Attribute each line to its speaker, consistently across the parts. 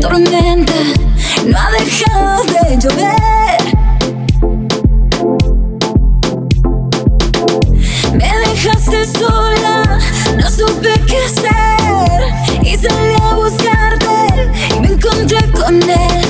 Speaker 1: tormenta no ha dejado de llover. Me dejaste sola, no supe qué hacer. Y salí a buscarte y me encontré con él.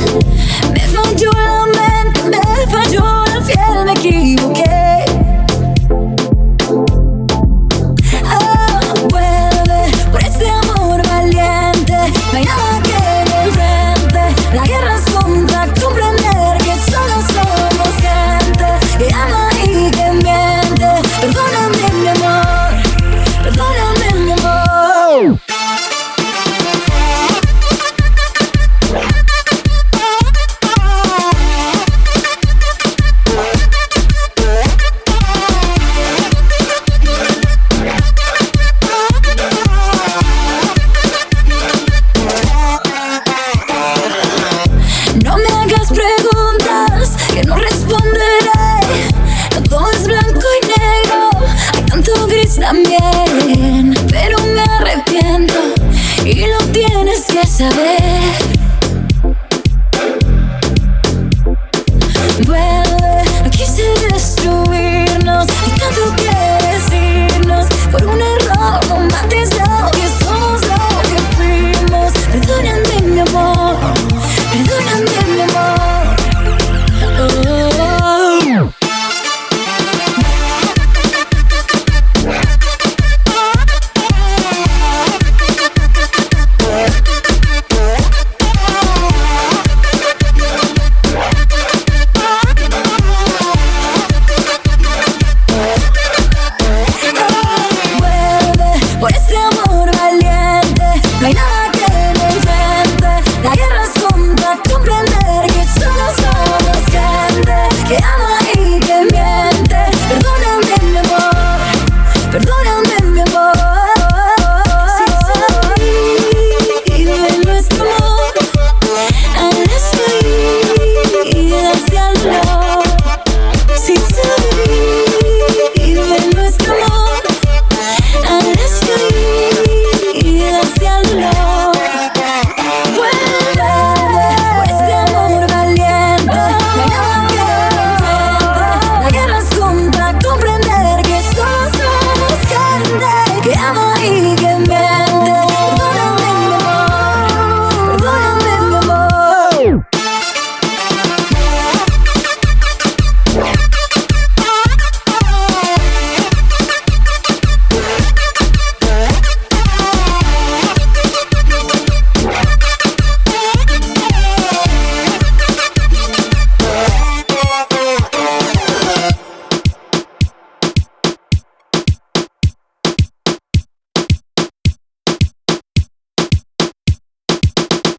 Speaker 1: Que no responderé. Todo es blanco y negro, hay tanto gris también. Pero me arrepiento y lo tienes que saber. need